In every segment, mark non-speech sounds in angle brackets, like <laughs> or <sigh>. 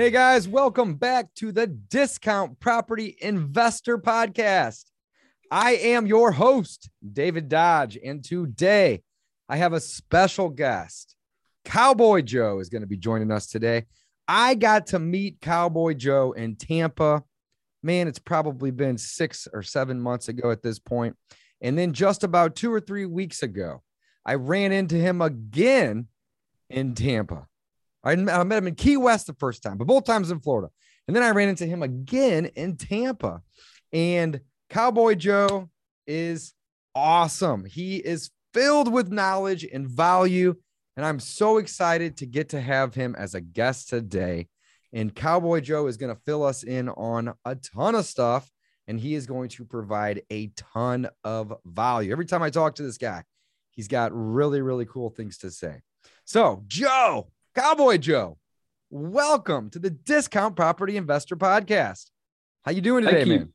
Hey guys, welcome back to the Discount Property Investor Podcast. I am your host, David Dodge, and today I have a special guest. Cowboy Joe is going to be joining us today. I got to meet Cowboy Joe in Tampa. Man, it's probably been six or seven months ago at this point. And then just about two or three weeks ago, I ran into him again in Tampa. I met him in Key West the first time, but both times in Florida. And then I ran into him again in Tampa. And Cowboy Joe is awesome. He is filled with knowledge and value. And I'm so excited to get to have him as a guest today. And Cowboy Joe is going to fill us in on a ton of stuff. And he is going to provide a ton of value. Every time I talk to this guy, he's got really, really cool things to say. So, Joe, Cowboy Joe, welcome to the Discount Property Investor Podcast. How you doing today, man?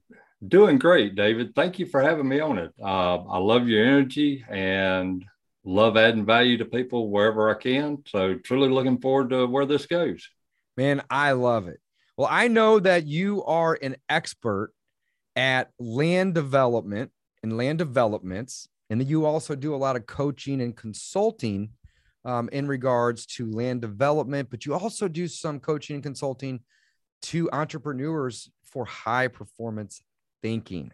Doing great, David. Thank you for having me on it. Uh, I love your energy and love adding value to people wherever I can. So truly looking forward to where this goes. Man, I love it. Well, I know that you are an expert at land development and land developments, and that you also do a lot of coaching and consulting um, in regards to land development, but you also do some coaching and consulting to entrepreneurs for high performance thinking.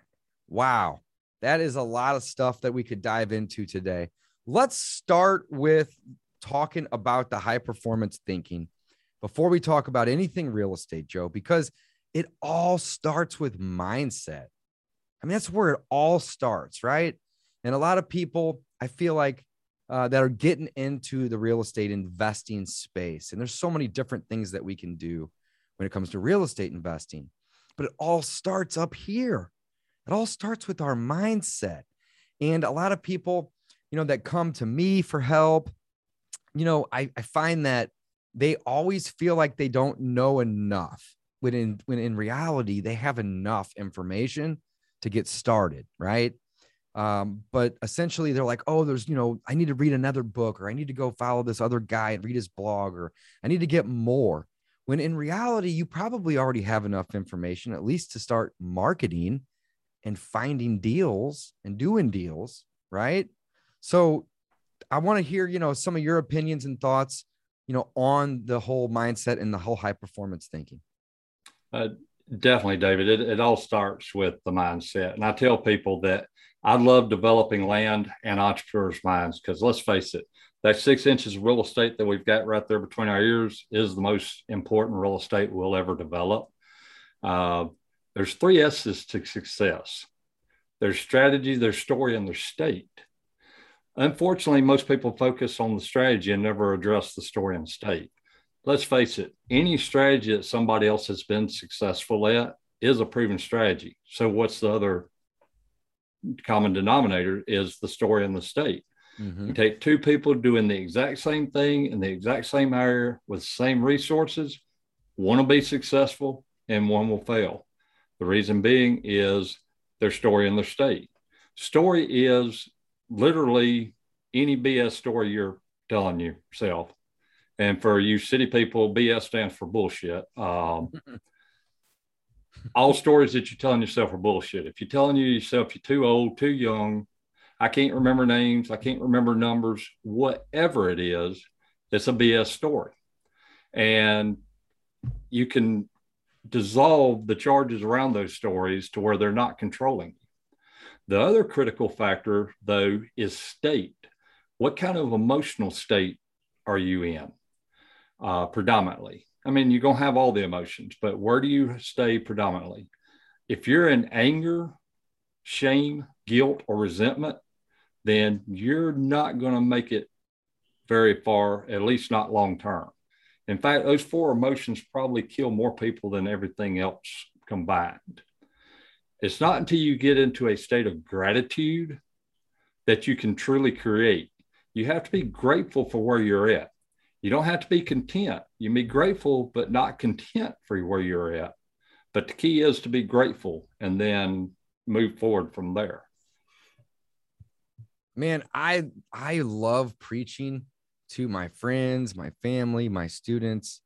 Wow, that is a lot of stuff that we could dive into today. Let's start with talking about the high performance thinking before we talk about anything real estate, Joe, because it all starts with mindset. I mean, that's where it all starts, right? And a lot of people, I feel like uh, that are getting into the real estate investing space. And there's so many different things that we can do when it comes to real estate investing. But it all starts up here. It all starts with our mindset. And a lot of people, you know, that come to me for help, you know, I, I find that they always feel like they don't know enough when in when in reality they have enough information to get started, right? Um, but essentially they're like, oh, there's, you know, I need to read another book or I need to go follow this other guy and read his blog or I need to get more. When in reality, you probably already have enough information, at least to start marketing and finding deals and doing deals, right? So I want to hear, you know, some of your opinions and thoughts, you know, on the whole mindset and the whole high performance thinking. Uh, definitely, David. It, it all starts with the mindset. And I tell people that I love developing land and entrepreneurs' minds because let's face it, that six inches of real estate that we've got right there between our ears is the most important real estate we'll ever develop. Uh, there's three S's to success there's strategy, there's story, and there's state. Unfortunately, most people focus on the strategy and never address the story and state. Let's face it, any strategy that somebody else has been successful at is a proven strategy. So, what's the other common denominator is the story in the state. Mm-hmm. You take two people doing the exact same thing in the exact same area with the same resources, one will be successful and one will fail. The reason being is their story in their state. Story is literally any BS story you're telling yourself. And for you city people, BS stands for bullshit. Um, <laughs> all stories that you're telling yourself are bullshit. If you're telling you yourself you're too old, too young, I can't remember names, I can't remember numbers, whatever it is, it's a BS story. And you can dissolve the charges around those stories to where they're not controlling you. The other critical factor, though, is state. What kind of emotional state are you in uh, predominantly? I mean, you're going to have all the emotions, but where do you stay predominantly? If you're in anger, shame, guilt, or resentment, then you're not going to make it very far, at least not long term. In fact, those four emotions probably kill more people than everything else combined. It's not until you get into a state of gratitude that you can truly create. You have to be grateful for where you're at. You don't have to be content. You can be grateful, but not content for where you're at. But the key is to be grateful and then move forward from there. Man, I I love preaching to my friends, my family, my students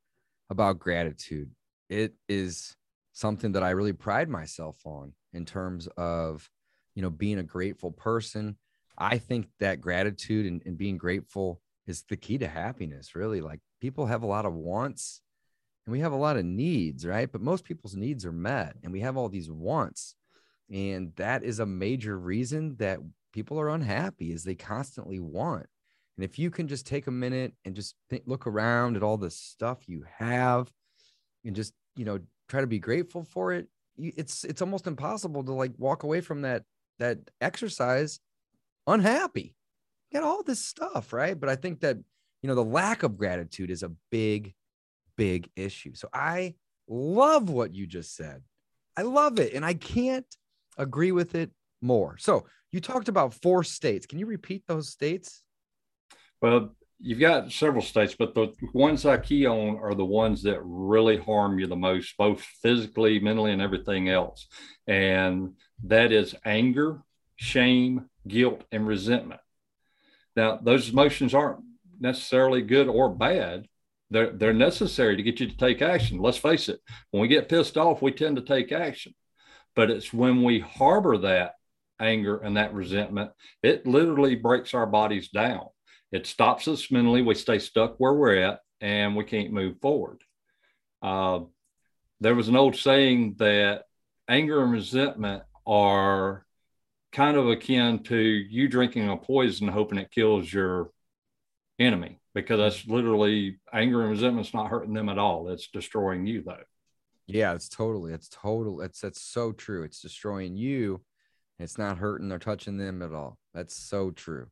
about gratitude. It is something that I really pride myself on in terms of, you know, being a grateful person. I think that gratitude and, and being grateful is the key to happiness, really. Like people have a lot of wants and we have a lot of needs, right? But most people's needs are met and we have all these wants. And that is a major reason that people are unhappy is they constantly want. And if you can just take a minute and just think, look around at all the stuff you have and just, you know, try to be grateful for it, it's it's almost impossible to like walk away from that that exercise unhappy. Got all this stuff, right? But I think that, you know, the lack of gratitude is a big big issue. So I love what you just said. I love it and I can't agree with it more. So you talked about four states. Can you repeat those states? Well, you've got several states, but the ones I key on are the ones that really harm you the most, both physically, mentally, and everything else. And that is anger, shame, guilt, and resentment. Now, those emotions aren't necessarily good or bad. They're, they're necessary to get you to take action. Let's face it, when we get pissed off, we tend to take action. But it's when we harbor that anger and that resentment, it literally breaks our bodies down it stops us mentally. We stay stuck where we're at and we can't move forward. Uh, there was an old saying that anger and resentment are kind of akin to you drinking a poison hoping it kills your enemy because that's literally anger and resentment's not hurting them at all it's destroying you though yeah it's totally it's total it's that's so true it's destroying you it's not hurting or touching them at all that's so true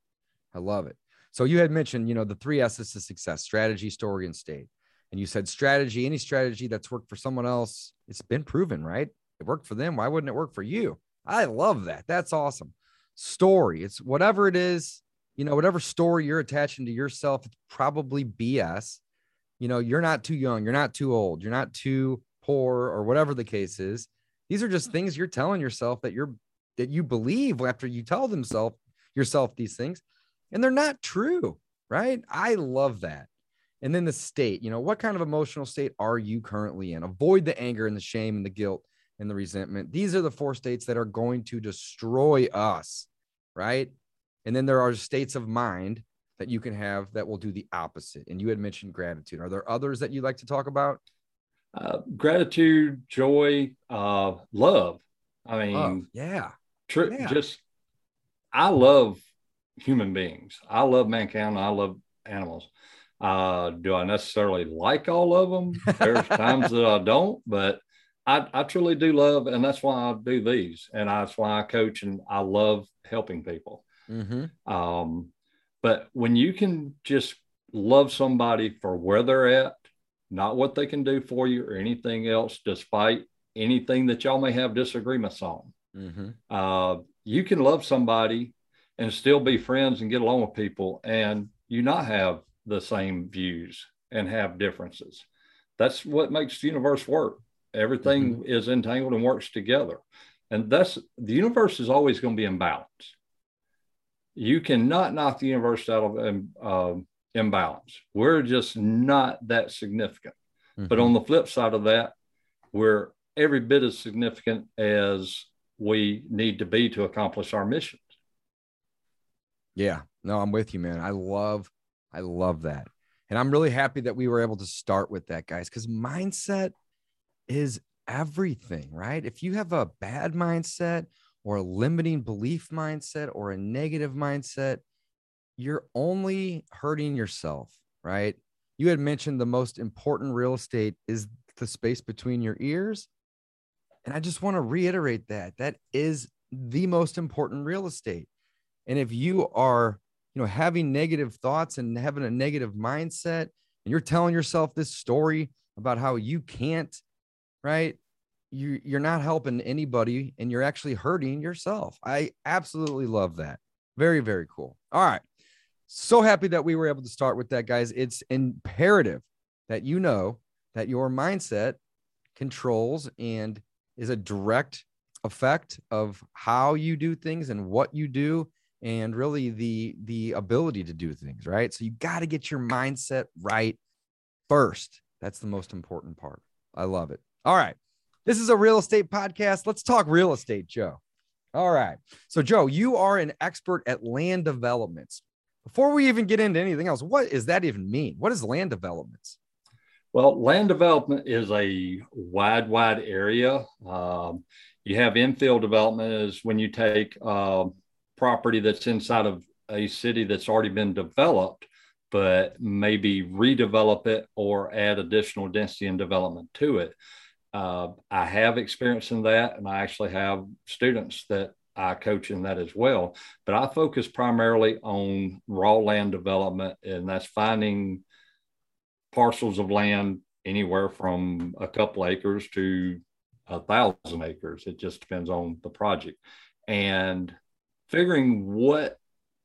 i love it so you had mentioned, you know, the three S's to success strategy, story, and state. And you said strategy, any strategy that's worked for someone else, it's been proven, right? It worked for them. Why wouldn't it work for you? I love that. That's awesome. Story, it's whatever it is, you know, whatever story you're attaching to yourself, it's probably BS. You know, you're not too young, you're not too old, you're not too poor, or whatever the case is. These are just things you're telling yourself that you're that you believe after you tell themself yourself these things and they're not true, right? I love that. And then the state, you know, what kind of emotional state are you currently in? Avoid the anger and the shame and the guilt and the resentment. These are the four states that are going to destroy us, right? And then there are states of mind that you can have that will do the opposite. And you had mentioned gratitude. Are there others that you'd like to talk about? Uh, gratitude, joy, uh, love. I mean, love. yeah. Tr- yeah. Just, I love human beings. I love mankind. I love animals. Uh, do I necessarily like all of them? There's <laughs> times that I don't, but I, I truly do love, and that's why I do these, and that's why I coach, and I love helping people. Mm-hmm. Um, but when you can just love somebody for where they're at, not what they can do for you or anything else, despite anything that y'all may have disagreements on. Mm-hmm. Uh, you can love somebody and still be friends and get along with people and you not have the same views and have differences. That's what makes the universe work. Everything mm-hmm. is entangled and works together. And that's the universe is always going to be in balance. You cannot knock the universe out of uh, imbalance. We're just not that significant. Mm-hmm. But on the flip side of that, we're every bit as significant as we need to be to accomplish our mission. Yeah, no, I'm with you, man. I love, I love that. And I'm really happy that we were able to start with that, guys, because mindset is everything, right? If you have a bad mindset or a limiting belief mindset or a negative mindset, you're only hurting yourself, right? You had mentioned the most important real estate is the space between your ears. And I just want to reiterate that that is the most important real estate. And if you are, you know, having negative thoughts and having a negative mindset and you're telling yourself this story about how you can't, right? You, you're not helping anybody and you're actually hurting yourself. I absolutely love that. Very, very cool. All right. So happy that we were able to start with that, guys. It's imperative that you know that your mindset controls and is a direct effect of how you do things and what you do and really the the ability to do things right so you got to get your mindset right first that's the most important part i love it all right. This is a real estate podcast. Let's talk real estate joe. All right. So joe you are an expert at land developments. Before we even get into anything else what does that even mean? What is land developments? Well, land development is a wide, wide area. Um, you have infill development is when you take uh, property that's inside of a city that's already been developed, but maybe redevelop it or add additional density and development to it. Uh, I have experience in that, and I actually have students that I coach in that as well. But I focus primarily on raw land development, and that's finding parcels of land anywhere from a couple acres to a thousand acres. It just depends on the project. And figuring what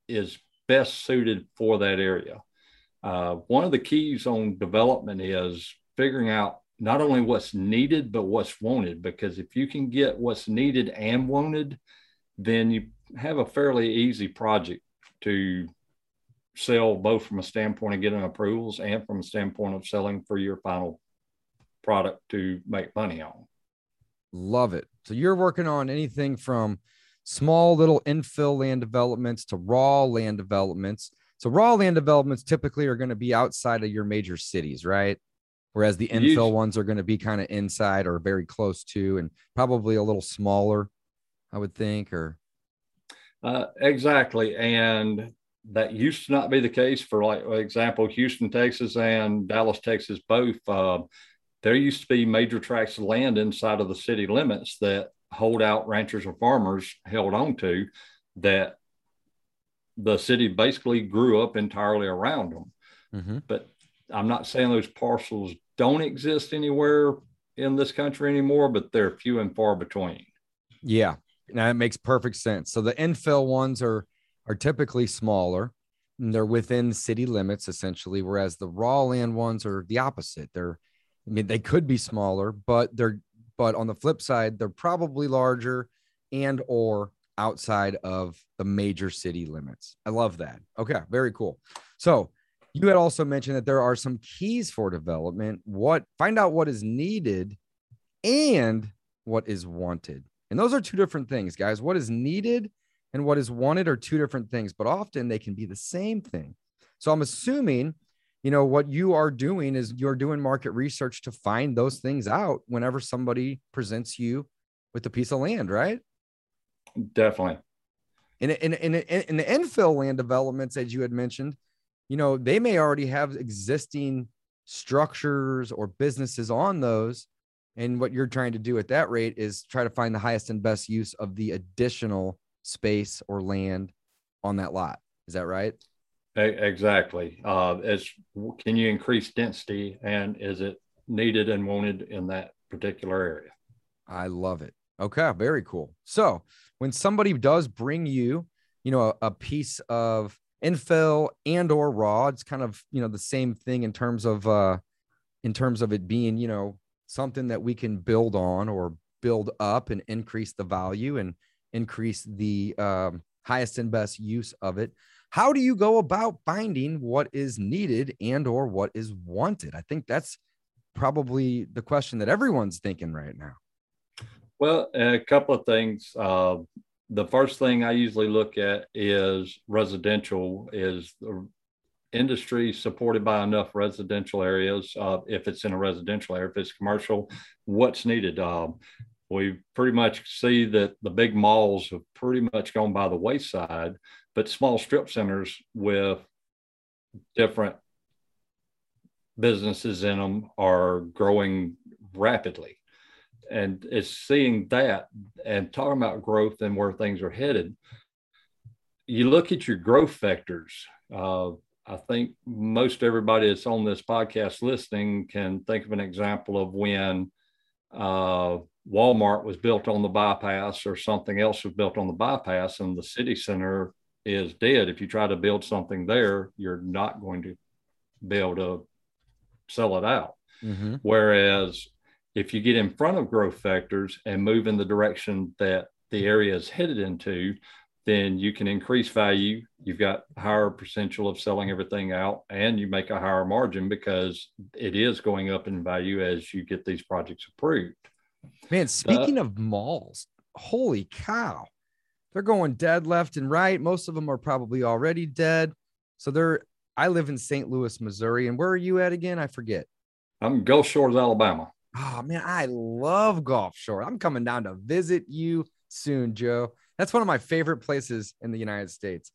is best suited for that area. Uh, one of the keys on development is figuring out not only what's needed, but what's wanted. Because if you can get what's needed and wanted, then you have a fairly easy project to sell both from a standpoint of getting approvals and from a standpoint of selling for your final product to make money on. Love it. So you're working on anything from small little infill land developments to raw land developments. So raw land developments typically are going to be outside of your major cities, right? Whereas the infill ones are going to be kind of inside or very close to and probably a little smaller, I would think, or uh, exactly. And that used to not be the case for like for example houston texas and dallas texas both uh, there used to be major tracts of land inside of the city limits that holdout ranchers or farmers held on to that the city basically grew up entirely around them mm-hmm. but i'm not saying those parcels don't exist anywhere in this country anymore but they're few and far between yeah now it makes perfect sense so the infill ones are are typically smaller. And they're within city limits essentially, whereas the raw land ones are the opposite. They're, I mean, they could be smaller, but they're, but on the flip side, they're probably larger and or outside of the major city limits. I love that. Okay, very cool. So you had also mentioned that there are some keys for development. What find out what is needed and what is wanted. And those are two different things, guys. What is needed and what is wanted are two different things, but often they can be the same thing. So I'm assuming, you know, what you are doing is you're doing market research to find those things out whenever somebody presents you with a piece of land, right? Definitely. In, in, in, in the infill land developments, as you had mentioned, you know, they may already have existing structures or businesses on those. And what you're trying to do at that rate is try to find the highest and best use of the additional space or land on that lot. Is that right? Exactly. Uh, as can you increase density, and is it needed and wanted in that particular area? I love it. Okay, very cool. So when somebody does bring you, you know, a, a piece of infill and or raw, it's kind of you know the same thing in terms of uh, in terms of it being you know something that we can build on or build up and increase the value and increase the um, highest and best use of it. How do you go about finding what is needed and or what is wanted? I think that's probably the question that everyone's thinking right now. Well a couple of things uh, the first thing i usually look at is residential is the industry supported by enough residential areas uh, if it's in a residential area if it's commercial what's needed uh, we pretty much see that the big malls have pretty much gone by the wayside, but small strip centers with different businesses in them are growing rapidly. And it's seeing that and talking about growth and where things are headed. You look at your growth vectors. Uh, I think most everybody that's on this podcast listening can think of an example of when uh, Walmart was built on the bypass or something else was built on the bypass and the city center is dead. If you try to build something there, you're not going to be able to sell it out. Mm-hmm. Whereas if you get in front of growth factors and move in the direction that the area is headed into, then you can increase value. You've got higher potential of selling everything out and you make a higher margin because it is going up in value as you get these projects approved. Man, speaking uh, of malls, holy cow. They're going dead left and right. Most of them are probably already dead. So they're I live in St. Louis, Missouri. And where are you at again? I forget. I'm Gulf Shores, Alabama. Oh man, I love Gulf Shore. I'm coming down to visit you soon, Joe. That's one of my favorite places in the United States.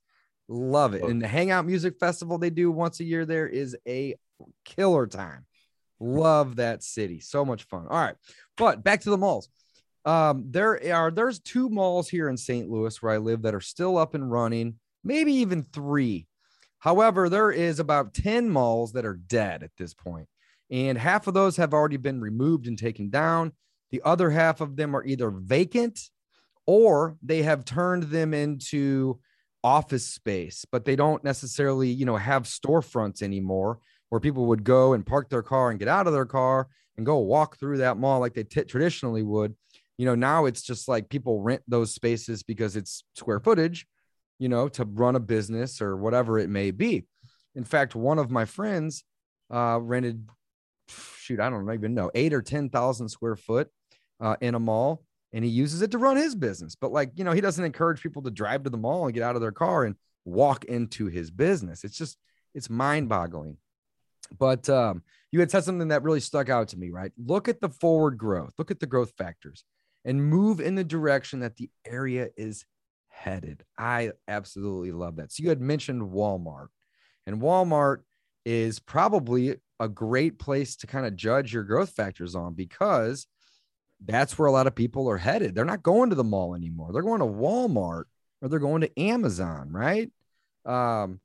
Love it. And the Hangout Music Festival they do once a year there is a killer time. Love that city. So much fun. All right. But back to the malls. Um, there are there's two malls here in St. Louis where I live that are still up and running, maybe even three. However, there is about 10 malls that are dead at this point, and half of those have already been removed and taken down. The other half of them are either vacant or they have turned them into office space, but they don't necessarily, you know, have storefronts anymore where people would go and park their car and get out of their car and go walk through that mall like they t- traditionally would. You know, now it's just like people rent those spaces because it's square footage, you know, to run a business or whatever it may be. In fact, one of my friends uh, rented, shoot, I don't even know, eight or 10,000 square foot uh, in a mall and he uses it to run his business. But like, you know, he doesn't encourage people to drive to the mall and get out of their car and walk into his business. It's just, it's mind boggling. But um, you had said something that really stuck out to me, right? Look at the forward growth, look at the growth factors, and move in the direction that the area is headed. I absolutely love that. So you had mentioned Walmart, and Walmart is probably a great place to kind of judge your growth factors on because that's where a lot of people are headed. They're not going to the mall anymore. They're going to Walmart or they're going to Amazon, right? Um,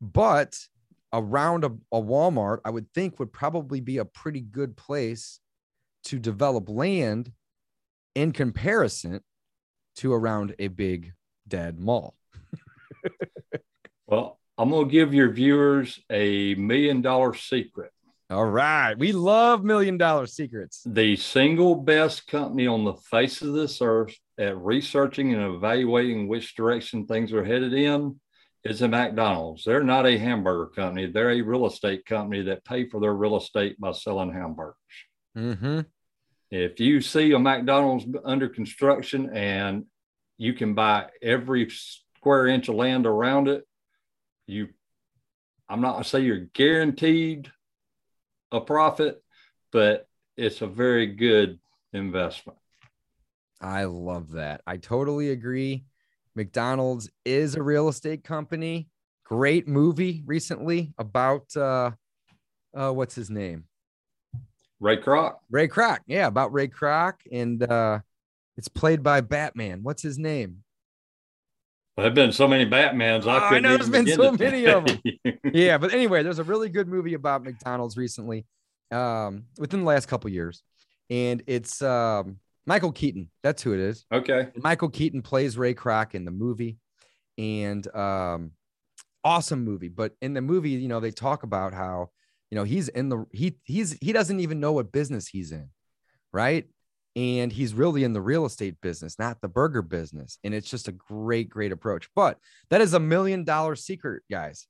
but around a, a Walmart, I would think would probably be a pretty good place to develop land in comparison to around a big dead mall. <laughs> I'm going to give your viewers a million dollar secret. All right. We love million dollar secrets. The single best company on the face of this earth at researching and evaluating which direction things are headed in is a McDonald's. They're not a hamburger company. They're a real estate company that pay for their real estate by selling hamburgers. Mm-hmm. If you see a McDonald's under construction and you can buy every square inch of land around it, you I'm not gonna say you're guaranteed a profit, but it's a very good investment. I love that. I totally agree. McDonald's is a real estate company. Great movie recently about uh, uh what's his name? Ray Kroc. Ray Kroc. Yeah, about Ray Kroc. And uh it's played by Batman. What's his name? There have been so many Batmans. I, oh, I know there's been so many of them. yeah, but <laughs> anyway, there's a really good movie about McDonald's recently, um, within the last couple years, and it's um, Michael Keaton. That's who it is. Okay. Michael Keaton plays Ray Kroc in the movie, and um, awesome movie. But in the movie, you know, they talk about how you know he's in the he he's he doesn't even know what business he's in, right? And he's really in the real estate business, not the burger business. And it's just a great, great approach. But that is a million dollar secret, guys,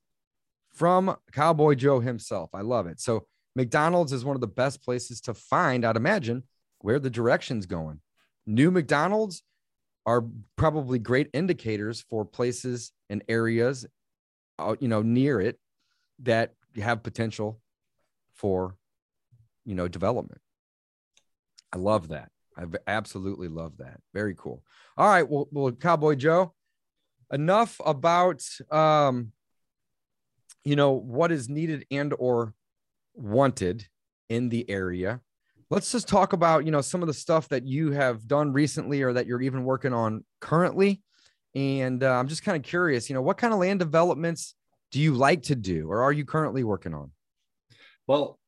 from Cowboy Joe himself. I love it. So McDonald's is one of the best places to find, I'd imagine, where the direction's going. New McDonald's are probably great indicators for places and areas, uh, you know, near it that have potential for, you know, development. I love that. I absolutely love that. Very cool. All right. Well, well Cowboy Joe, enough about um, you know, what is needed and or wanted in the area. Let's just talk about, you know, some of the stuff that you have done recently or that you're even working on currently. And uh, I'm just kind of curious, you know, what kind of land developments do you like to do or are you currently working on? Well,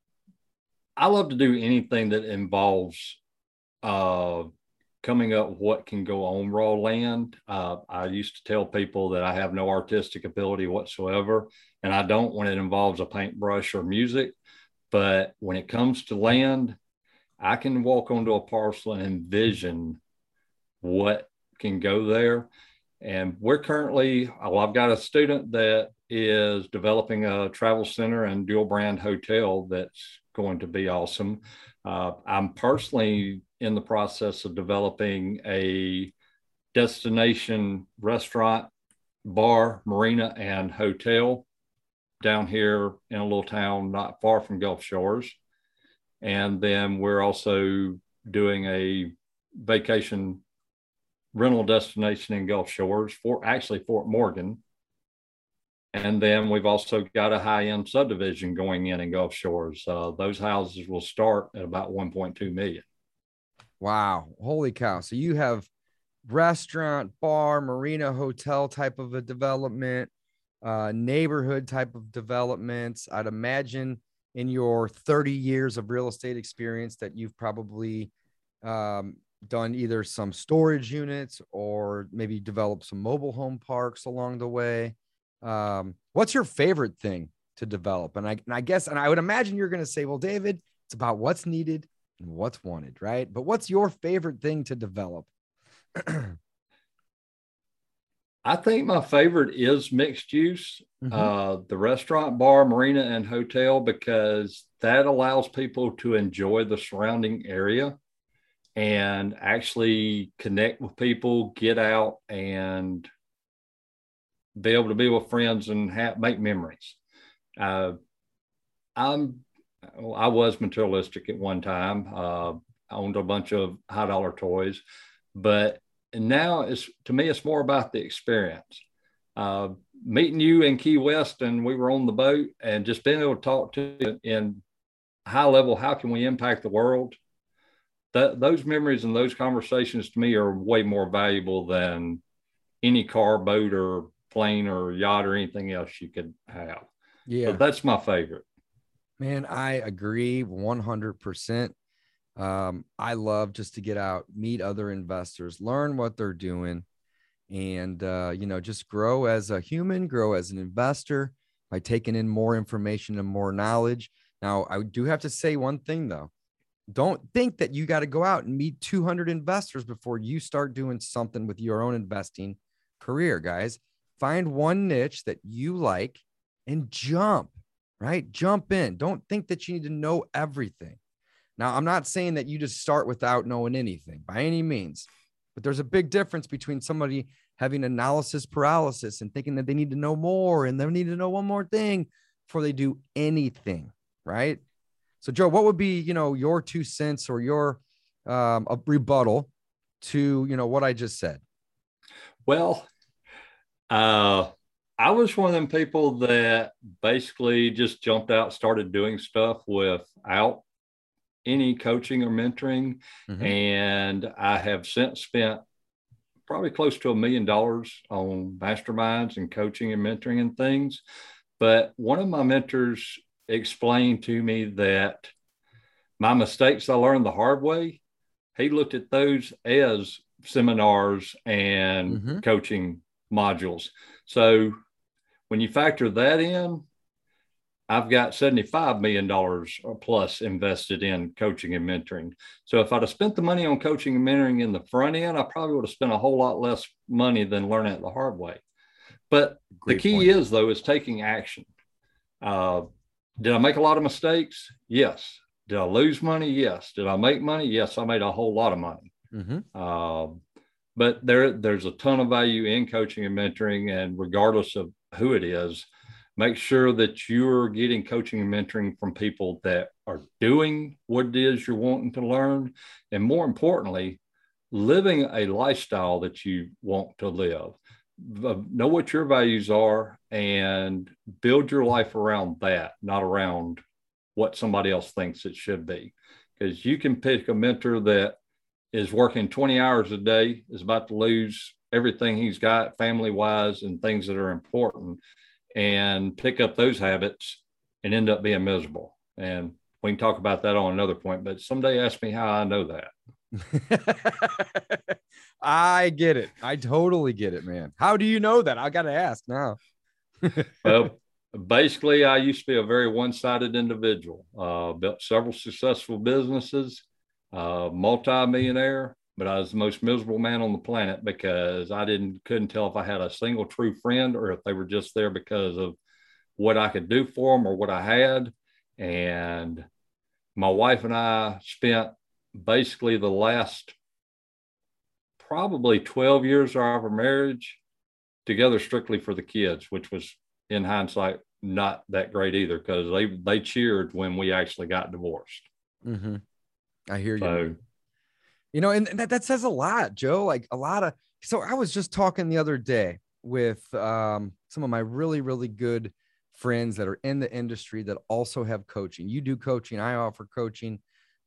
I love to do anything that involves uh, coming up what can go on raw land. Uh, I used to tell people that I have no artistic ability whatsoever, and I don't when it involves a paintbrush or music. But when it comes to land, I can walk onto a parcel and envision what can go there. And we're currently, well, I've got a student that is developing a travel center and dual brand hotel that's going to be awesome. Uh, I'm personally in the process of developing a destination restaurant, bar, marina, and hotel down here in a little town not far from Gulf Shores. And then we're also doing a vacation rental destination in Gulf Shores for actually Fort Morgan and then we've also got a high end subdivision going in in Gulf Shores. Uh, those houses will start at about 1.2 million. Wow. Holy cow. So you have restaurant, bar, marina, hotel type of a development, uh, neighborhood type of developments. I'd imagine in your 30 years of real estate experience that you've probably um, done either some storage units or maybe developed some mobile home parks along the way. Um, what's your favorite thing to develop? And I, and I guess, and I would imagine you're going to say, well, David, it's about what's needed and what's wanted, right? But what's your favorite thing to develop? <clears throat> I think my favorite is mixed use, mm-hmm. uh, the restaurant, bar, marina, and hotel, because that allows people to enjoy the surrounding area and actually connect with people, get out and be able to be with friends and have, make memories. Uh, I'm I was materialistic at one time. Uh, I owned a bunch of high dollar toys, but now it's to me it's more about the experience. Uh, meeting you in Key West and we were on the boat and just being able to talk to you in high level, how can we impact the world? Those memories and those conversations to me are way more valuable than any car, boat, or plane or yacht or anything else you could have. Yeah. So that's my favorite. Man, I agree 100%. Um, I love just to get out, meet other investors, learn what they're doing, and, uh, you know, just grow as a human, grow as an investor by taking in more information and more knowledge. Now, I do have to say one thing though. Don't think that you got to go out and meet 200 investors before you start doing something with your own investing career, guys find one niche that you like and jump, right? Jump in. Don't think that you need to know everything. Now, I'm not saying that you just start without knowing anything by any means, but there's a big difference between somebody having analysis paralysis and thinking that they need to know more and they need to know one more thing before they do anything, right? So, Joe, what would be, you know, your two cents or your um, a rebuttal to, you know, what I just said? Well, uh, I was one of them people that basically just jumped out, started doing stuff without any coaching or mentoring. Mm-hmm. And I have since spent probably close to a million dollars on masterminds and coaching and mentoring and things. But one of my mentors explained to me that my mistakes I learned the hard way, he looked at those as seminars and mm-hmm. coaching modules. So when you factor that in, I've got $75 million plus invested in coaching and mentoring. So if I'd have spent the money on coaching and mentoring in the front end, I probably would have spent a whole lot less money than learning it the hard way. But Great the key point. is, though, is taking action. Uh, did I make a lot of mistakes? Yes. Did I lose money? Yes. Did I make money? Yes, I made a whole lot of money. Mm-hmm. Uh, but there there's a ton of value in coaching and mentoring and regardless of who it is make sure that you're getting coaching and mentoring from people that are doing what it is you're wanting to learn and more importantly living a lifestyle that you want to live. Know what your values are and build your life around that not around what somebody else thinks it should be. Because you can pick a mentor that is working 20 hours a day, is about to lose everything he's got family wise and things that are important. and pick up those habits and end up being miserable. And we can talk about that on another point, but someday ask me how I know that. <laughs> I get it. I totally get it, man. How do you know that? I got to ask now. <laughs> well, basically, I used to be a very one sided individual, uh, built several successful businesses, uh, multi-millionaire, but I was the most miserable man on the planet because I didn't couldn't tell if I had a single true friend or if they were just there because of what I could do for them or what I had. And my wife and I spent basically the last probably 12 years of our marriage together strictly for the kids, which was in hindsight not that great either because they they cheered when we actually got divorced. Mm-hmm. I hear so, you. You know, and that, that says a lot, Joe. Like a lot of so I was just talking the other day with um, some of my really, really good friends that are in the industry that also have coaching. You do coaching, I offer coaching,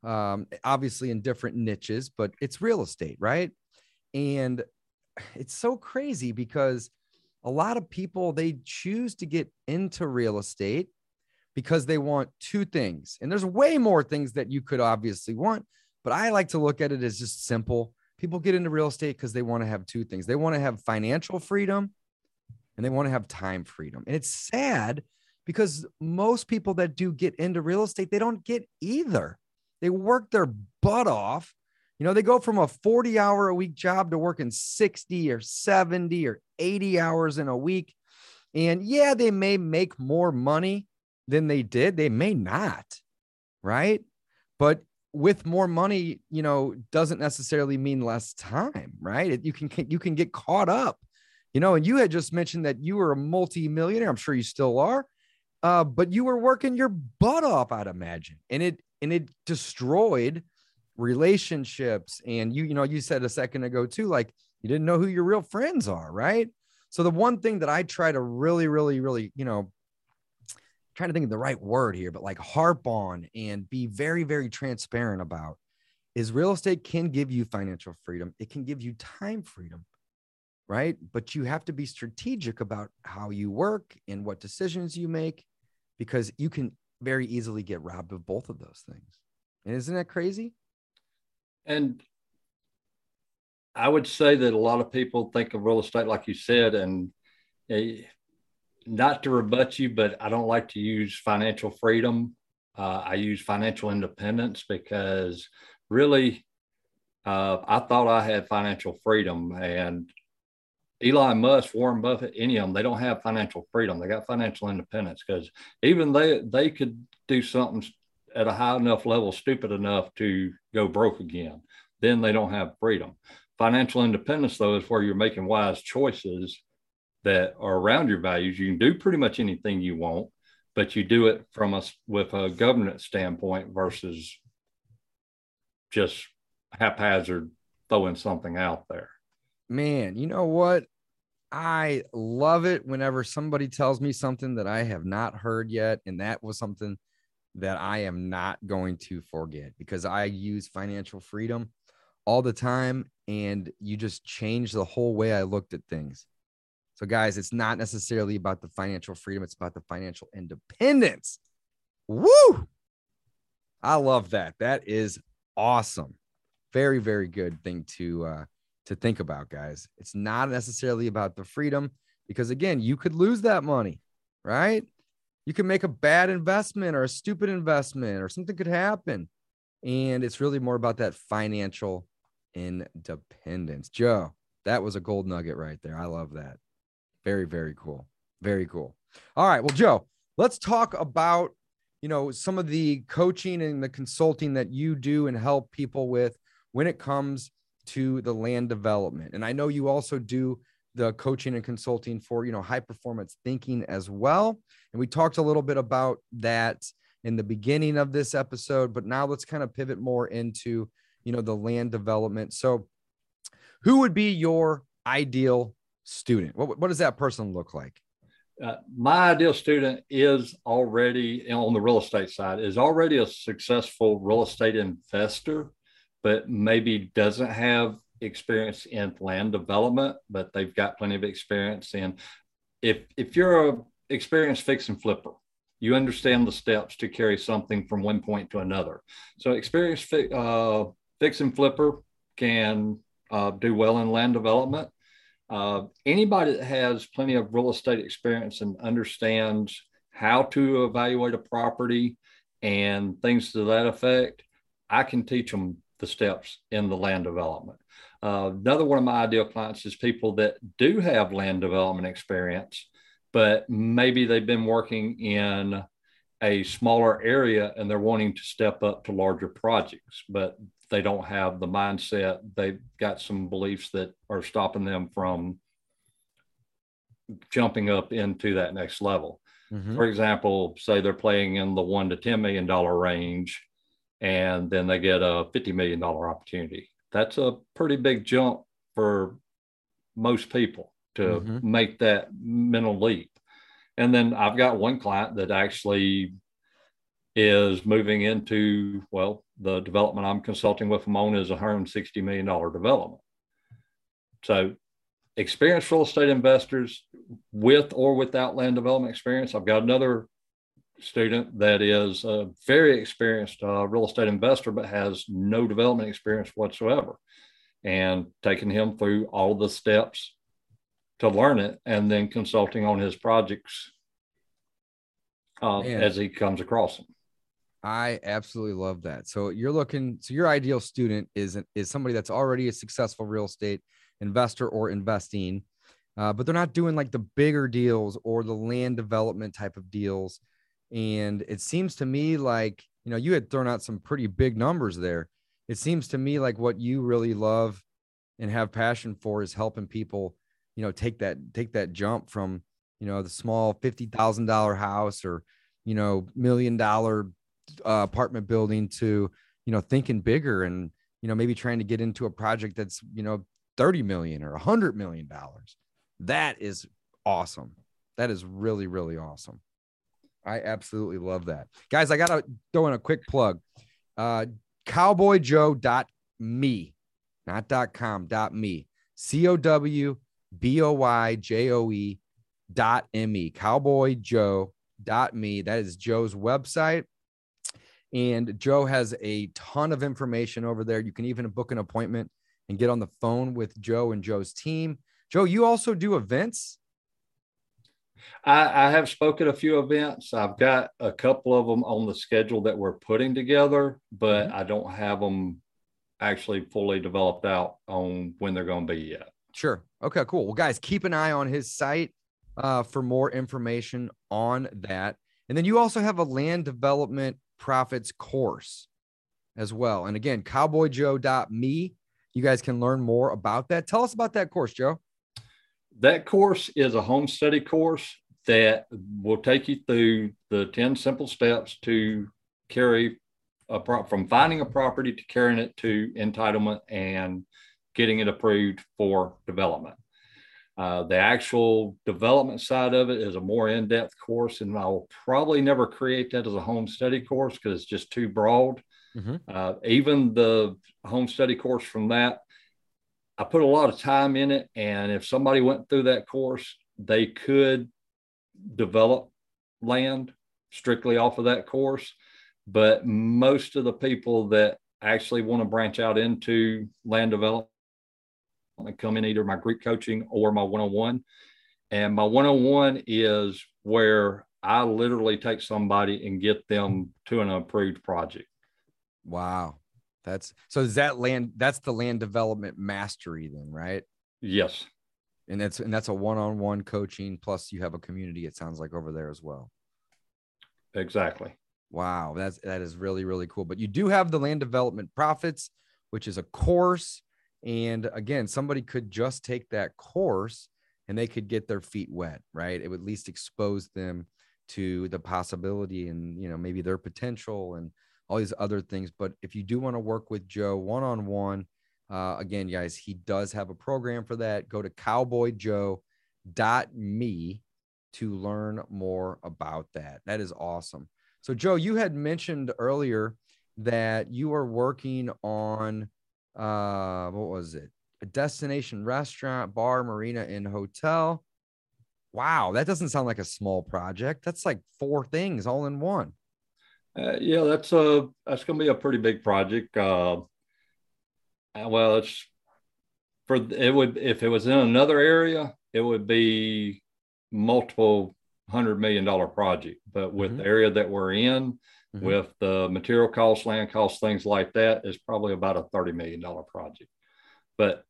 um, obviously in different niches, but it's real estate, right? And it's so crazy because a lot of people they choose to get into real estate because they want two things. And there's way more things that you could obviously want, but I like to look at it as just simple. People get into real estate because they want to have two things. They want to have financial freedom and they want to have time freedom. And it's sad because most people that do get into real estate, they don't get either. They work their butt off. You know, they go from a 40 hour a week job to working 60 or 70 or 80 hours in a week. And yeah, they may make more money than they did. They may not, right? But with more money, you know, doesn't necessarily mean less time, right? You can you can get caught up you know, and you had just mentioned that you were a multi-millionaire. I'm sure you still are. Uh, but you were working your butt off, I'd imagine. And it and it destroyed relationships. And you, you know, you said a second ago too, like you didn't know who your real friends are, right? So the one thing that I try to really, really, really, you know, trying to think of the right word here, but like harp on and be very, very transparent about is real estate can give you financial freedom. It can give you time freedom right? But you have to be strategic about how you work and what decisions you make because you can very easily get robbed of both of those things. And isn't that crazy? And I would say that a lot of people think of real estate, like you said, and uh, not to rebut you, but I don't like to use financial freedom. Uh, I use financial independence because really, uh, I thought I had financial freedom, and Elon Musk, Warren Buffett, any of them, they don't have financial freedom. They got financial independence because even they they could do something at a high enough level, stupid enough to go broke again. Then they don't have freedom. Financial independence, though, is where you're making wise choices that are around your values. You can do pretty much anything you want, but you do it from us with a governance standpoint versus just haphazard throwing something out there man, you know what? I love it whenever somebody tells me something that I have not heard yet. And that was something that I am not going to forget because I use financial freedom all the time. And you just change the whole way I looked at things. So, guys, it's not necessarily about the financial freedom, it's about the financial independence. Woo! I love that. That is awesome. Very, very good thing to uh, to think about, guys. It's not necessarily about the freedom because, again, you could lose that money, right? You could make a bad investment or a stupid investment or something could happen. And it's really more about that financial independence. Joe, that was a gold nugget right there. I love that. Very, very cool. Very cool. All right. Well, Joe, let's talk about you know some of the coaching and the consulting that you do and help people with when it comes to the land development. And I know you also do the coaching and consulting for, you know, high performance thinking as well. And we talked a little bit about that in the beginning of this episode, but now let's kind of pivot more into, you know, the land development. So who would be your ideal student? What, what does that person look like? Uh, my ideal student is already on the real estate side is already a successful real estate investor but maybe doesn't have experience in land development, but they've got plenty of experience in. If if you're a experienced fix and flipper. You understand the steps to carry something from one point to another. So experienced fi- uh, fix and flipper can uh, do well in land development. Uh, anybody that has plenty of real estate experience and understands how to evaluate a property and things to that effect, I can teach them the steps in the land development. Uh, another one of my ideal clients is people that do have land development experience, but maybe they've been working in a smaller area and they're wanting to step up to larger projects, but they don't have the mindset. They've got some beliefs that are stopping them from jumping up into that next level. Mm-hmm. For example, say they're playing in the one to $10 million range and then they get a $50 million opportunity. That's a pretty big jump for most people to mm-hmm. make that mental leap. And then I've got one client that actually is moving into, well, the development I'm consulting with them on is a $160 million development. So experienced real estate investors with or without land development experience. I've got another student that is a very experienced uh, real estate investor, but has no development experience whatsoever. And taking him through all the steps to learn it and then consulting on his projects uh, as he comes across them. I absolutely love that. So you're looking, so your ideal student is is somebody that's already a successful real estate investor or investing, uh, but they're not doing like the bigger deals or the land development type of deals. And it seems to me like you know you had thrown out some pretty big numbers there. It seems to me like what you really love and have passion for is helping people, you know, take that take that jump from you know the small fifty thousand dollar house or you know million dollar uh, apartment building to you know thinking bigger and you know maybe trying to get into a project that's you know 30 million or 100 million dollars. That is awesome. That is really really awesome. I absolutely love that. Guys i gotta throw in a quick plug. Uh cowboyjoe.me not dot com dot me. C-o-w-b-o-y-j-o-e dot me cowboyjoe dot me. That is joe's website and Joe has a ton of information over there. You can even book an appointment and get on the phone with Joe and Joe's team. Joe, you also do events? I, I, have spoken a few events. I've got a couple of them on the schedule that we're putting together, but mm-hmm. I don't have them actually fully developed out on when they're going to be yet. Sure. Okay, cool. Well, guys, keep an eye on his site uh, for more information on that. And then you also have a land development Profits course as well. And again, cowboyjoe.me. You guys can learn more about that. Tell us about that course, Joe. That course is a home study course that will take you through the 10 simple steps to carry a pro- from finding a property to carrying it to entitlement and getting it approved for development. Uh, the actual development side of it is a more in-depth course, and I will probably never create that as a home study course because it's just too broad. Mm-hmm. Uh, even the home study course from that, I put a lot of time in it, and if somebody went through that course, they could develop land strictly off of that course. But most of the people that actually want to branch out into land development come in either my group coaching or my one-on-one. And my one-on-one is where I literally take somebody and get them to an approved project. Wow. That's so is that land that's the land development mastery then, right? Yes. And that's and that's a one-on-one coaching plus you have a community it sounds like over there as well. Exactly. Wow, that's that is really really cool. But you do have the land development profits, which is a course and again, somebody could just take that course and they could get their feet wet, right? It would at least expose them to the possibility and, you know, maybe their potential and all these other things. But if you do want to work with Joe one on one, again, guys, he does have a program for that. Go to cowboyjoe.me to learn more about that. That is awesome. So, Joe, you had mentioned earlier that you are working on uh what was it a destination restaurant bar marina and hotel Wow, that doesn't sound like a small project. That's like four things all in one. Uh, yeah, that's a that's to be a pretty big project. Uh, uh, well, it's for it would if it was in another area, it would be multiple hundred million dollar project. But with mm-hmm. the area that we're in, mm-hmm. with the material costs, land costs, things like that, is probably about a thirty million dollar project. But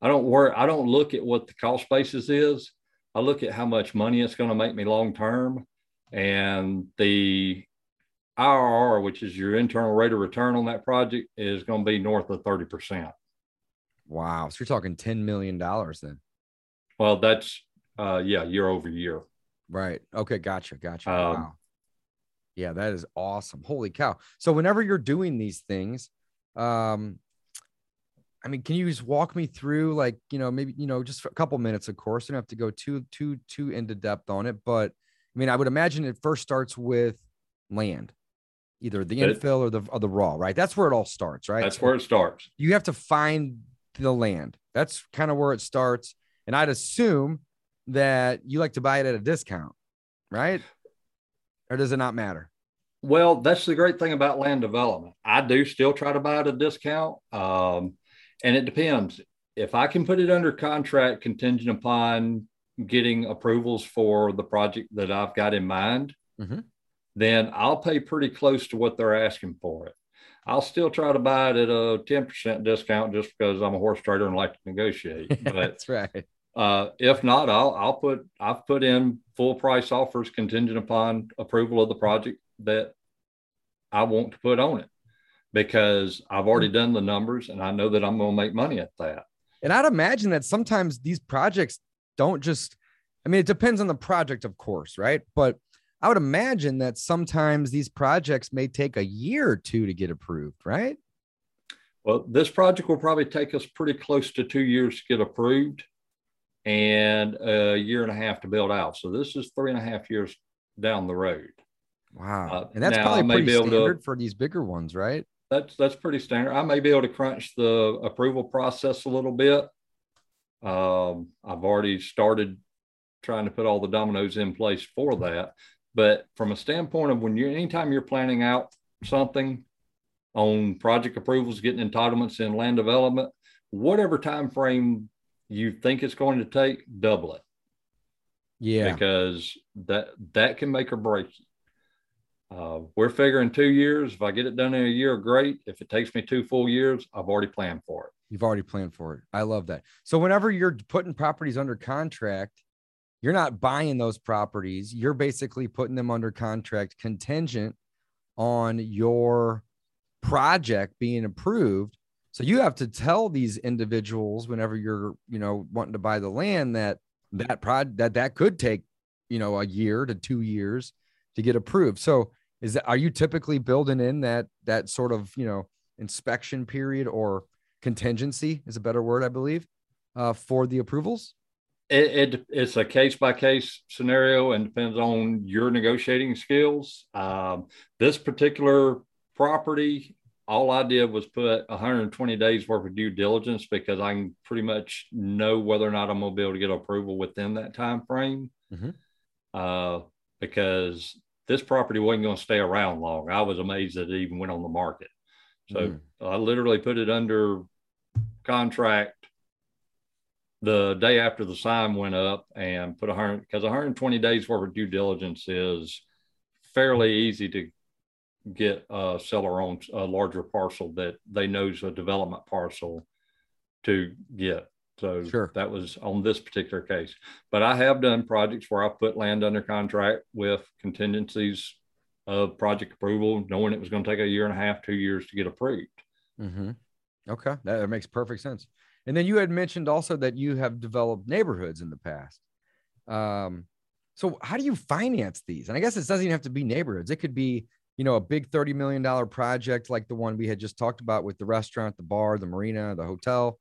I don't worry. I don't look at what the cost basis is. I look at how much money it's going to make me long term, and the IRR, which is your internal rate of return on that project, is going to be north of 30%. Wow. So you're talking $10 million then. Well, that's, uh, yeah, year over year. Right. Okay. Gotcha. Gotcha. Um, wow. Yeah, that is awesome. Holy cow. So whenever you're doing these things, um, I mean, can you just walk me through like, you know, maybe, you know, just a couple minutes, of course, you don't have to go too, too, too into depth on it. But I mean, I would imagine it first starts with land either the infill or the or the raw, right? That's where it all starts, right? That's where it starts. You have to find the land. That's kind of where it starts. And I'd assume that you like to buy it at a discount, right? Or does it not matter? Well, that's the great thing about land development. I do still try to buy at a discount. Um, and it depends. If I can put it under contract contingent upon getting approvals for the project that I've got in mind, mm-hmm then I'll pay pretty close to what they're asking for it. I'll still try to buy it at a 10% discount just because I'm a horse trader and like to negotiate. <laughs> But That's right. Uh, if not, I'll I'll put I've put in full price offers contingent upon approval of the project that I want to put on it because I've already done the numbers and I know that I'm going to make money at that. And I'd imagine that sometimes these projects don't just I mean it depends on the project of course, right? But I would imagine that sometimes these projects may take a year or two to get approved, right? Well, this project will probably take us pretty close to two years to get approved and a year and a half to build out. So this is three and a half years down the road. Wow. Uh, and that's probably pretty standard to, for these bigger ones, right? That's that's pretty standard. I may be able to crunch the approval process a little bit. Um, I've already started trying to put all the dominoes in place for that. But from a standpoint of when you're anytime you're planning out something on project approvals, getting entitlements in land development, whatever time frame you think it's going to take, double it. Yeah. Because that that can make or break you. Uh, we're figuring two years. If I get it done in a year, great. If it takes me two full years, I've already planned for it. You've already planned for it. I love that. So whenever you're putting properties under contract, you're not buying those properties. You're basically putting them under contract contingent on your project being approved. So you have to tell these individuals whenever you're, you know, wanting to buy the land that that prod that that could take, you know, a year to 2 years to get approved. So is that are you typically building in that that sort of, you know, inspection period or contingency is a better word, I believe, uh, for the approvals? It, it, it's a case by case scenario and depends on your negotiating skills. Um, this particular property, all I did was put 120 days worth of due diligence because I can pretty much know whether or not I'm going to be able to get approval within that time frame. Mm-hmm. Uh, because this property wasn't going to stay around long. I was amazed that it even went on the market. So mm. I literally put it under contract the day after the sign went up and put a hundred because 120 days worth of due diligence is fairly easy to get a seller on a larger parcel that they know is a development parcel to get. So sure. that was on this particular case. But I have done projects where I put land under contract with contingencies of project approval, knowing it was going to take a year and a half, two years to get approved. Mm-hmm. Okay, that makes perfect sense. And then you had mentioned also that you have developed neighborhoods in the past. Um, so how do you finance these? And I guess it doesn't even have to be neighborhoods. It could be, you know, a big $30 million project like the one we had just talked about with the restaurant, the bar, the marina, the hotel.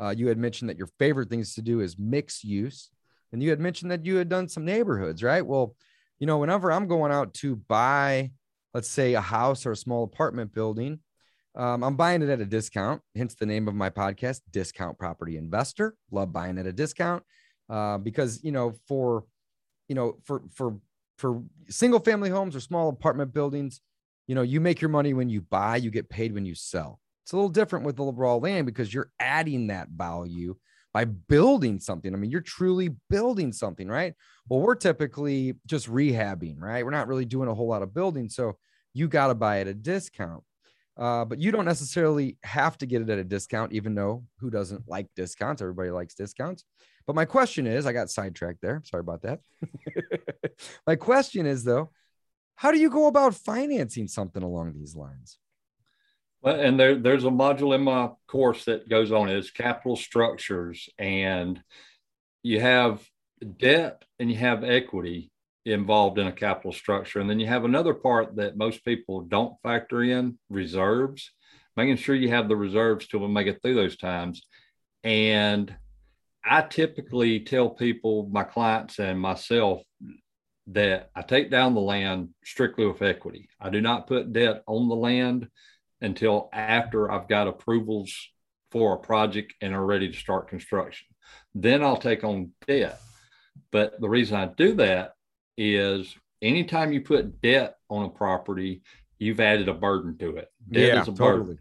Uh, you had mentioned that your favorite things to do is mixed use. And you had mentioned that you had done some neighborhoods, right? Well, you know, whenever I'm going out to buy, let's say a house or a small apartment building, um, I'm buying it at a discount, hence the name of my podcast, Discount Property Investor. Love buying at a discount uh, because, you know, for you know, for for for single family homes or small apartment buildings, you know, you make your money when you buy, you get paid when you sell. It's a little different with the raw land because you're adding that value by building something. I mean, you're truly building something, right? Well, we're typically just rehabbing, right? We're not really doing a whole lot of building. So you got to buy at a discount. Uh, but you don't necessarily have to get it at a discount, even though who doesn't like discounts? Everybody likes discounts. But my question is I got sidetracked there. Sorry about that. <laughs> my question is, though, how do you go about financing something along these lines? Well, and there, there's a module in my course that goes on is capital structures, and you have debt and you have equity involved in a capital structure. And then you have another part that most people don't factor in reserves, making sure you have the reserves to make it through those times. And I typically tell people, my clients and myself, that I take down the land strictly with equity. I do not put debt on the land until after I've got approvals for a project and are ready to start construction. Then I'll take on debt. But the reason I do that is anytime you put debt on a property, you've added a burden to it. Debt yeah, is a totally. burden.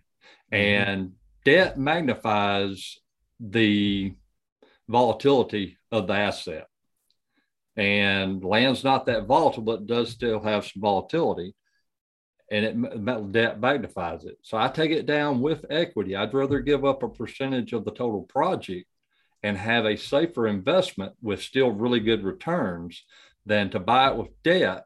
And debt magnifies the volatility of the asset. And land's not that volatile, but does still have some volatility. And it debt magnifies it. So I take it down with equity. I'd rather give up a percentage of the total project and have a safer investment with still really good returns than to buy it with debt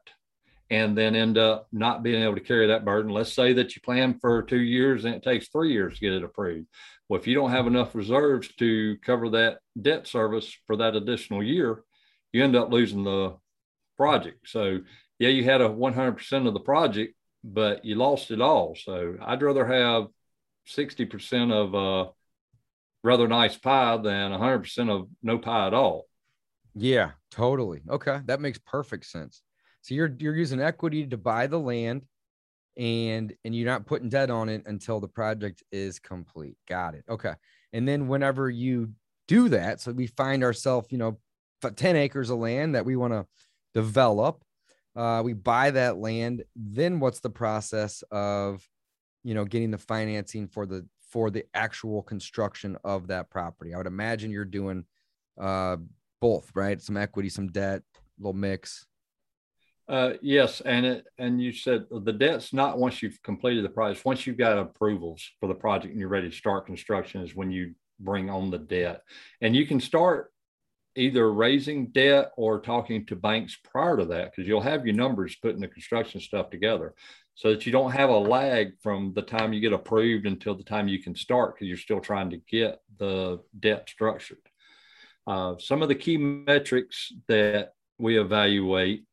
and then end up not being able to carry that burden. Let's say that you plan for two years and it takes three years to get it approved. Well, if you don't have enough reserves to cover that debt service for that additional year, you end up losing the project. So, yeah, you had a 100% of the project, but you lost it all. So, I'd rather have 60% of a rather nice pie than 100% of no pie at all. Yeah, totally. Okay, that makes perfect sense. So you're you're using equity to buy the land and and you're not putting debt on it until the project is complete. Got it. Okay. And then whenever you do that, so we find ourselves, you know, 10 acres of land that we want to develop, uh, we buy that land. Then what's the process of, you know, getting the financing for the for the actual construction of that property? I would imagine you're doing uh, both, right? Some equity, some debt, little mix. Uh, yes, and it and you said the debt's not once you've completed the project. Once you've got approvals for the project and you're ready to start construction is when you bring on the debt, and you can start either raising debt or talking to banks prior to that because you'll have your numbers putting the construction stuff together so that you don't have a lag from the time you get approved until the time you can start because you're still trying to get the debt structured. Uh, some of the key metrics that we evaluate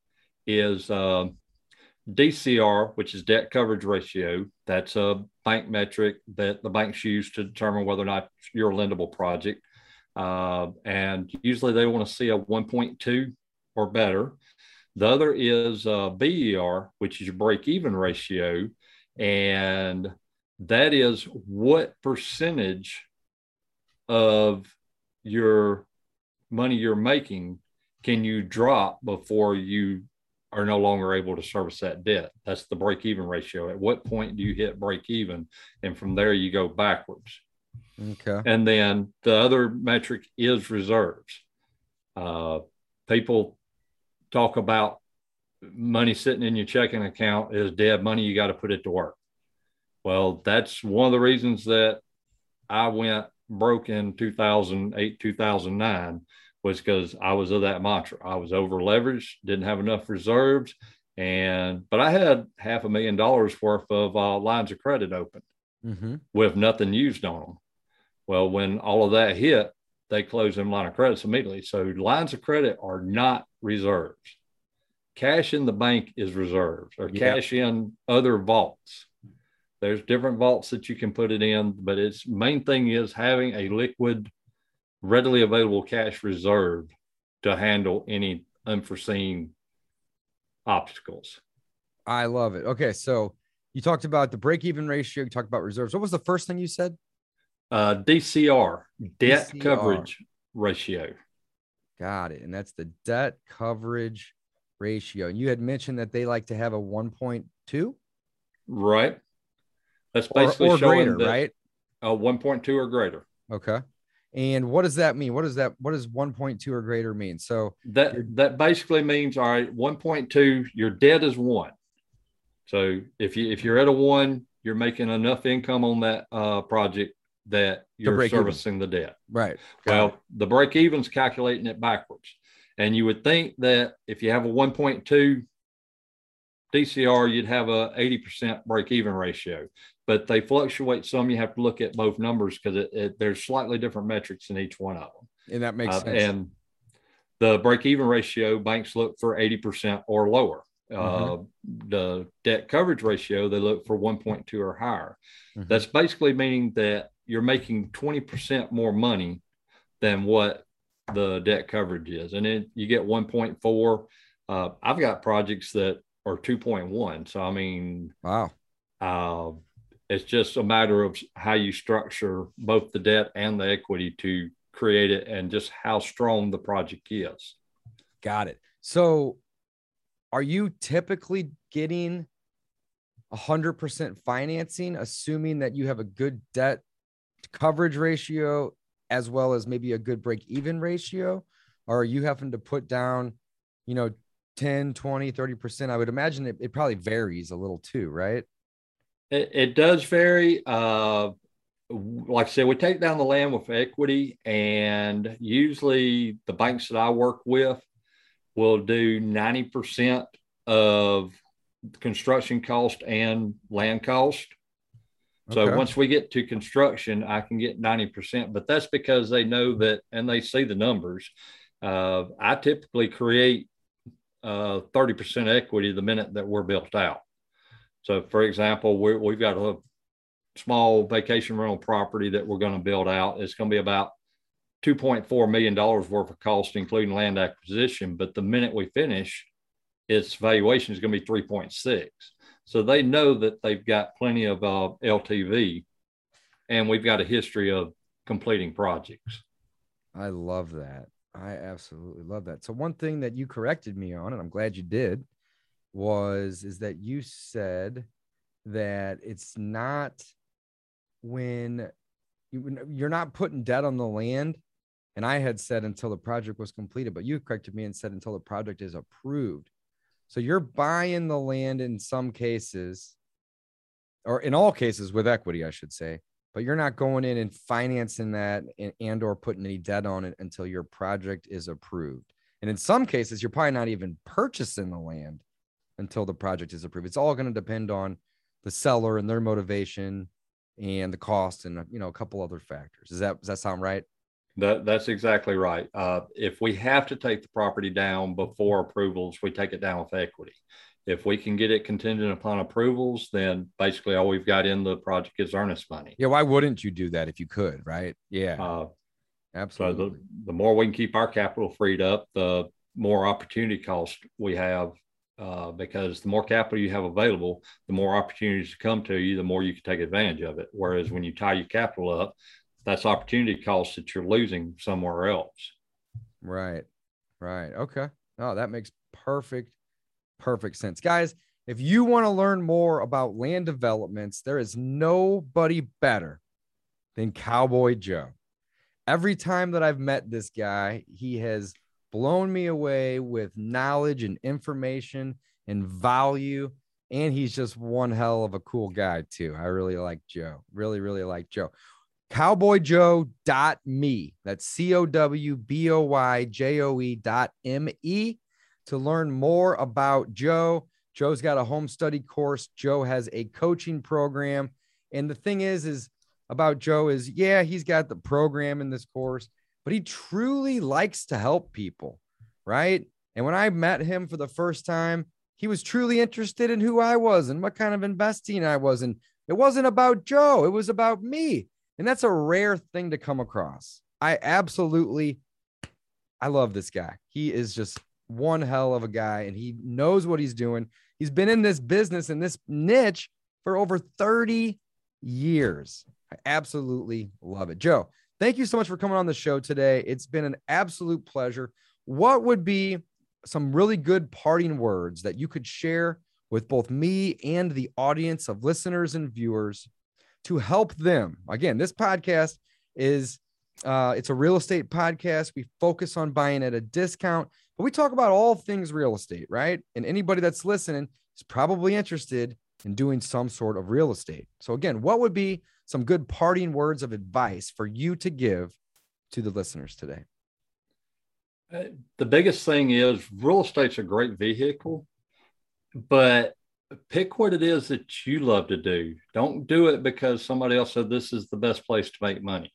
is uh, DCR, which is debt coverage ratio. That's a bank metric that the banks use to determine whether or not you're a lendable project. Uh, and usually they want to see a 1.2 or better. The other is uh, BER, which is your break even ratio. And that is what percentage of your money you're making can you drop before you are no longer able to service that debt? That's the break even ratio. At what point do you hit break even? And from there, you go backwards. Okay. And then the other metric is reserves. Uh, people talk about money sitting in your checking account is dead money. You got to put it to work. Well, that's one of the reasons that I went broke in 2008, 2009 was because I was of that mantra. I was over leveraged, didn't have enough reserves, and but I had half a million dollars worth of uh, lines of credit open mm-hmm. with nothing used on them. Well, when all of that hit, they closed them line of credits immediately. So lines of credit are not reserves. Cash in the bank is reserves, or cash in other vaults. There's different vaults that you can put it in, but its main thing is having a liquid, readily available cash reserve to handle any unforeseen obstacles. I love it. Okay, so you talked about the break-even ratio. You talked about reserves. What was the first thing you said? Uh, DCR, debt DCR. coverage ratio. Got it. And that's the debt coverage ratio. And you had mentioned that they like to have a 1.2. Right. That's Or, basically or showing greater, that, right? Uh, 1.2 or greater. Okay. And what does that mean? What does that what does 1.2 or greater mean? So That that basically means all right, 1.2, your debt is one. So if you if you're at a one, you're making enough income on that uh, project that you're break even. servicing the debt. right. Got Well, it. the break even's calculating it backwards. And you would think that if you have a 1.2 DCR, you'd have a 80% break even ratio, but they fluctuate some. You have to look at both numbers because it, it, there's slightly different metrics in each one of them. and that makes Uh, sense. and the break even ratio, banks look for 80% or lower. Mm-hmm. Uh, the debt coverage ratio, they look for 1.2 or higher. Mhm. That's basically meaning that you're making 20% more money than what the debt coverage is. And then you get 1.4. Uh, I've got projects that are 2.1. So, I mean, wow. uh, it's just a matter of how you structure both the debt and the equity to create it and just how strong the project is. Got it. So are you typically getting 100% financing, assuming that you have a good debt coverage ratio as well as maybe a good break even ratio? Or are you having to put down, you know, 10, 20, 30%? I would imagine it, it probably varies a little too, right? It, it does vary. Uh, like I said, we take down the land with equity, and usually the banks that I work with will do 90% of construction cost and land cost. So Okay. once we get to construction, I can get 90%, but that's because they know that and they see the numbers. Uh, I typically create uh, 30% equity the minute that we're built out. So, for example, we're, we've got a small vacation rental property that we're going to build out. It's going to be about $2.4 million worth of cost, including land acquisition. But the minute we finish, its valuation is going to be 3.6. So they know that they've got plenty of uh, LTV, and we've got a history of completing projects. I love that. I absolutely love that. So one thing that you corrected me on, and I'm glad you did, was is that you said that it's not when you, you're not putting debt on the land. And I had said until the project was completed, but you corrected me and said until the project is approved. So you're buying the land in some cases, or in all cases with equity, I should say, but you're not going in and financing that and, and or putting any debt on it until your project is approved. And in some cases, you're probably not even purchasing the land until the project is approved. It's all going to depend on the seller and their motivation and the cost and you know a couple other factors. Does that does that sound right? That, that's exactly right. Uh, if we have to take the property down before approvals, we take it down with equity. If we can get it contingent upon approvals, then basically all we've got in the project is earnest money. Yeah. Why wouldn't you do that if you could? Right? Yeah. Uh, so absolutely. the, the more we can keep our capital freed up, the more opportunity cost we have. Uh, because the more capital you have available, the more opportunities to come to you, the more you can take advantage of it. Whereas when you tie your capital up, that's opportunity cost that you're losing somewhere else. Right. Right. Okay. Oh, that makes perfect, perfect sense. Guys, if you want to learn more about land developments, there is nobody better than Cowboy Joe. Every time that I've met this guy, he has blown me away with knowledge and information and value. And he's just one hell of a cool guy, too. I really like Joe. Really, really like Joe cowboyjoe.me. That's C O W B O Y J O E dot M E to learn more about Joe. Joe's got a home study course. Joe has a coaching program. And the thing is, is about Joe is, yeah, he's got the program in this course, but he truly likes to help people. Right. And when I met him for the first time, he was truly interested in who I was and what kind of investing I was. And it wasn't about Joe, it was about me. And that's a rare thing to come across. I absolutely I love this guy. He is just one hell of a guy and he knows what he's doing. He's been in this business in this niche for over 30 years. I absolutely love it. Joe, thank you so much for coming on the show today. It's been an absolute pleasure. what would be some really good parting words that you could share with both me and the audience of listeners and viewers to help them? Again, this podcast is uh, it's a real estate podcast. We focus on buying at a discount, but we talk about all things real estate, right? And anybody that's listening is probably interested in doing some sort of real estate. So, again, what would be some good parting words of advice for you to give to the listeners today? Uh, the biggest thing is real estate's a great vehicle, but pick what it is that you love to do. Don't do it because somebody else said this is the best place to make money.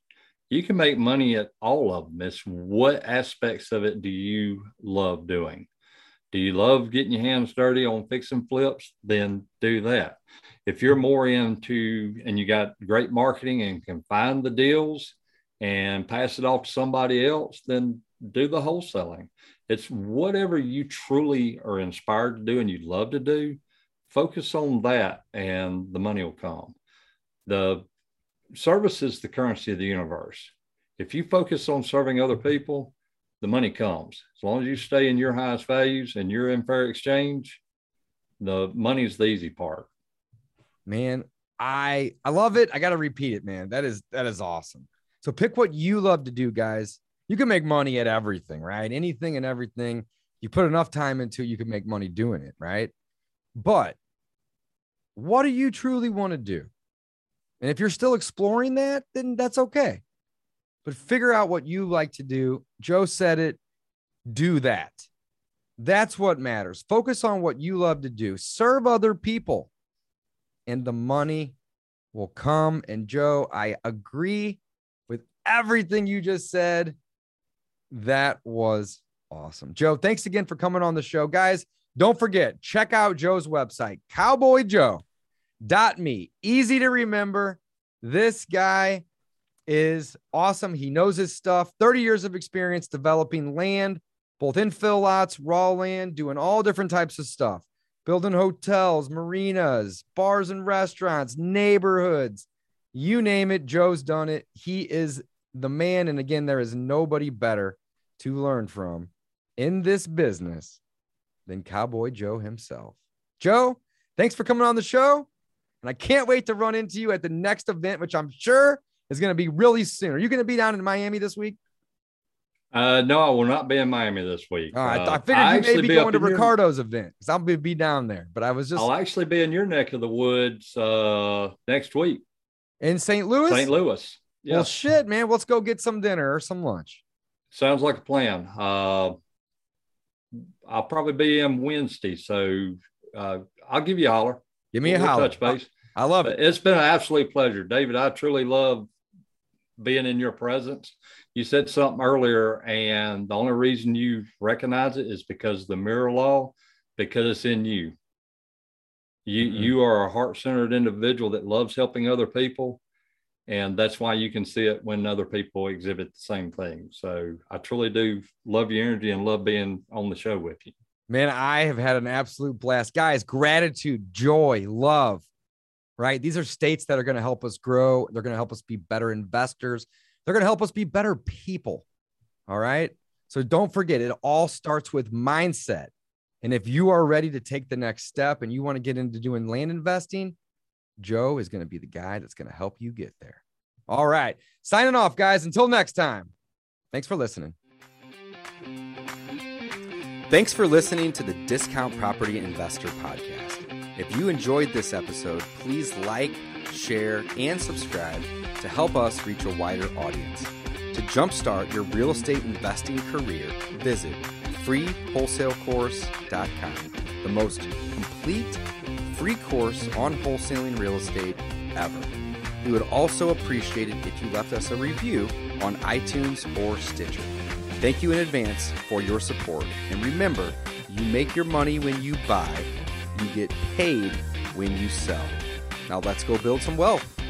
You can make money at all of them. It's what aspects of it do you love doing? Do you love getting your hands dirty on fixing flips? Then do that. If you're more into and you got great marketing and can find the deals and pass it off to somebody else, then do the wholesaling. It's whatever you truly are inspired to do and you love to do. Focus on that and the money will come. The service is the currency of the universe. If you focus on serving other people, the money comes. As long as you stay in your highest values and you're in fair exchange, the money's the easy part. Man, I I love it. I got to repeat it, man. That is that is awesome. So pick what you love to do, guys. You can make money at everything, right? Anything and everything. You put enough time into, you can make money doing it, right? But what do you truly want to do? And if you're still exploring that, then that's okay but figure out what you like to do. Joe said it. Do that. That's what matters. Focus on what you love to do. Serve other people, and the money will come. And Joe, I agree with everything you just said. That was awesome. Joe, thanks again for coming on the show. Guys, don't forget, check out Joe's website, cowboyjoe.me. Easy to remember. This guy is awesome. He knows his stuff. 30 years of experience developing land, both infill lots, raw land, doing all different types of stuff, building hotels, marinas, bars and restaurants, neighborhoods. You name it, Joe's done it. He is the man. And again, there is nobody better to learn from in this business than Cowboy Joe himself. Joe, thanks for coming on the show. And I can't wait to run into you at the next event, which I'm sure is going to be really soon. Are you going to be down in Miami this week? Uh, no, I will not be in Miami this week. All right, uh, I figured I you may be, be going to Ricardo's your... event because I'll to be down there. But I was just. I'll actually be in your neck of the woods uh, next week in St. Louis. St. Louis. Yeah. Well, shit, man. Let's go get some dinner or some lunch. Sounds like a plan. Uh, I'll probably be in Wednesday, so uh, I'll give you a holler. Give me we'll a holler. Touch base. I love it. It's been an absolute pleasure, David. I truly love being in your presence. You said something earlier, and the only reason you recognize it is because the mirror law, because it's in you. You mm-hmm. you are a heart centered individual that loves helping other people, and that's why you can see it when other people exhibit the same thing. So I truly do love your energy and love being on the show with you. Man, I have had an absolute blast, guys. Gratitude, joy, love right? These are states that are going to help us grow. They're going to help us be better investors. They're going to help us be better people. All right. So don't forget, it all starts with mindset. And if you are ready to take the next step and you want to get into doing land investing, Joe is going to be the guy that's going to help you get there. All right. Signing off, guys. Until next time. Thanks for listening. Thanks for listening to the Discount Property Investor Podcast. If you enjoyed this episode, please like, share, and subscribe to help us reach a wider audience. To jumpstart your real estate investing career, visit freewholesalecourse.com, the most complete free course on wholesaling real estate ever. We would also appreciate it if you left us a review on iTunes or Stitcher. Thank you in advance for your support. And remember, you make your money when you buy you get paid when you sell. Now let's go build some wealth.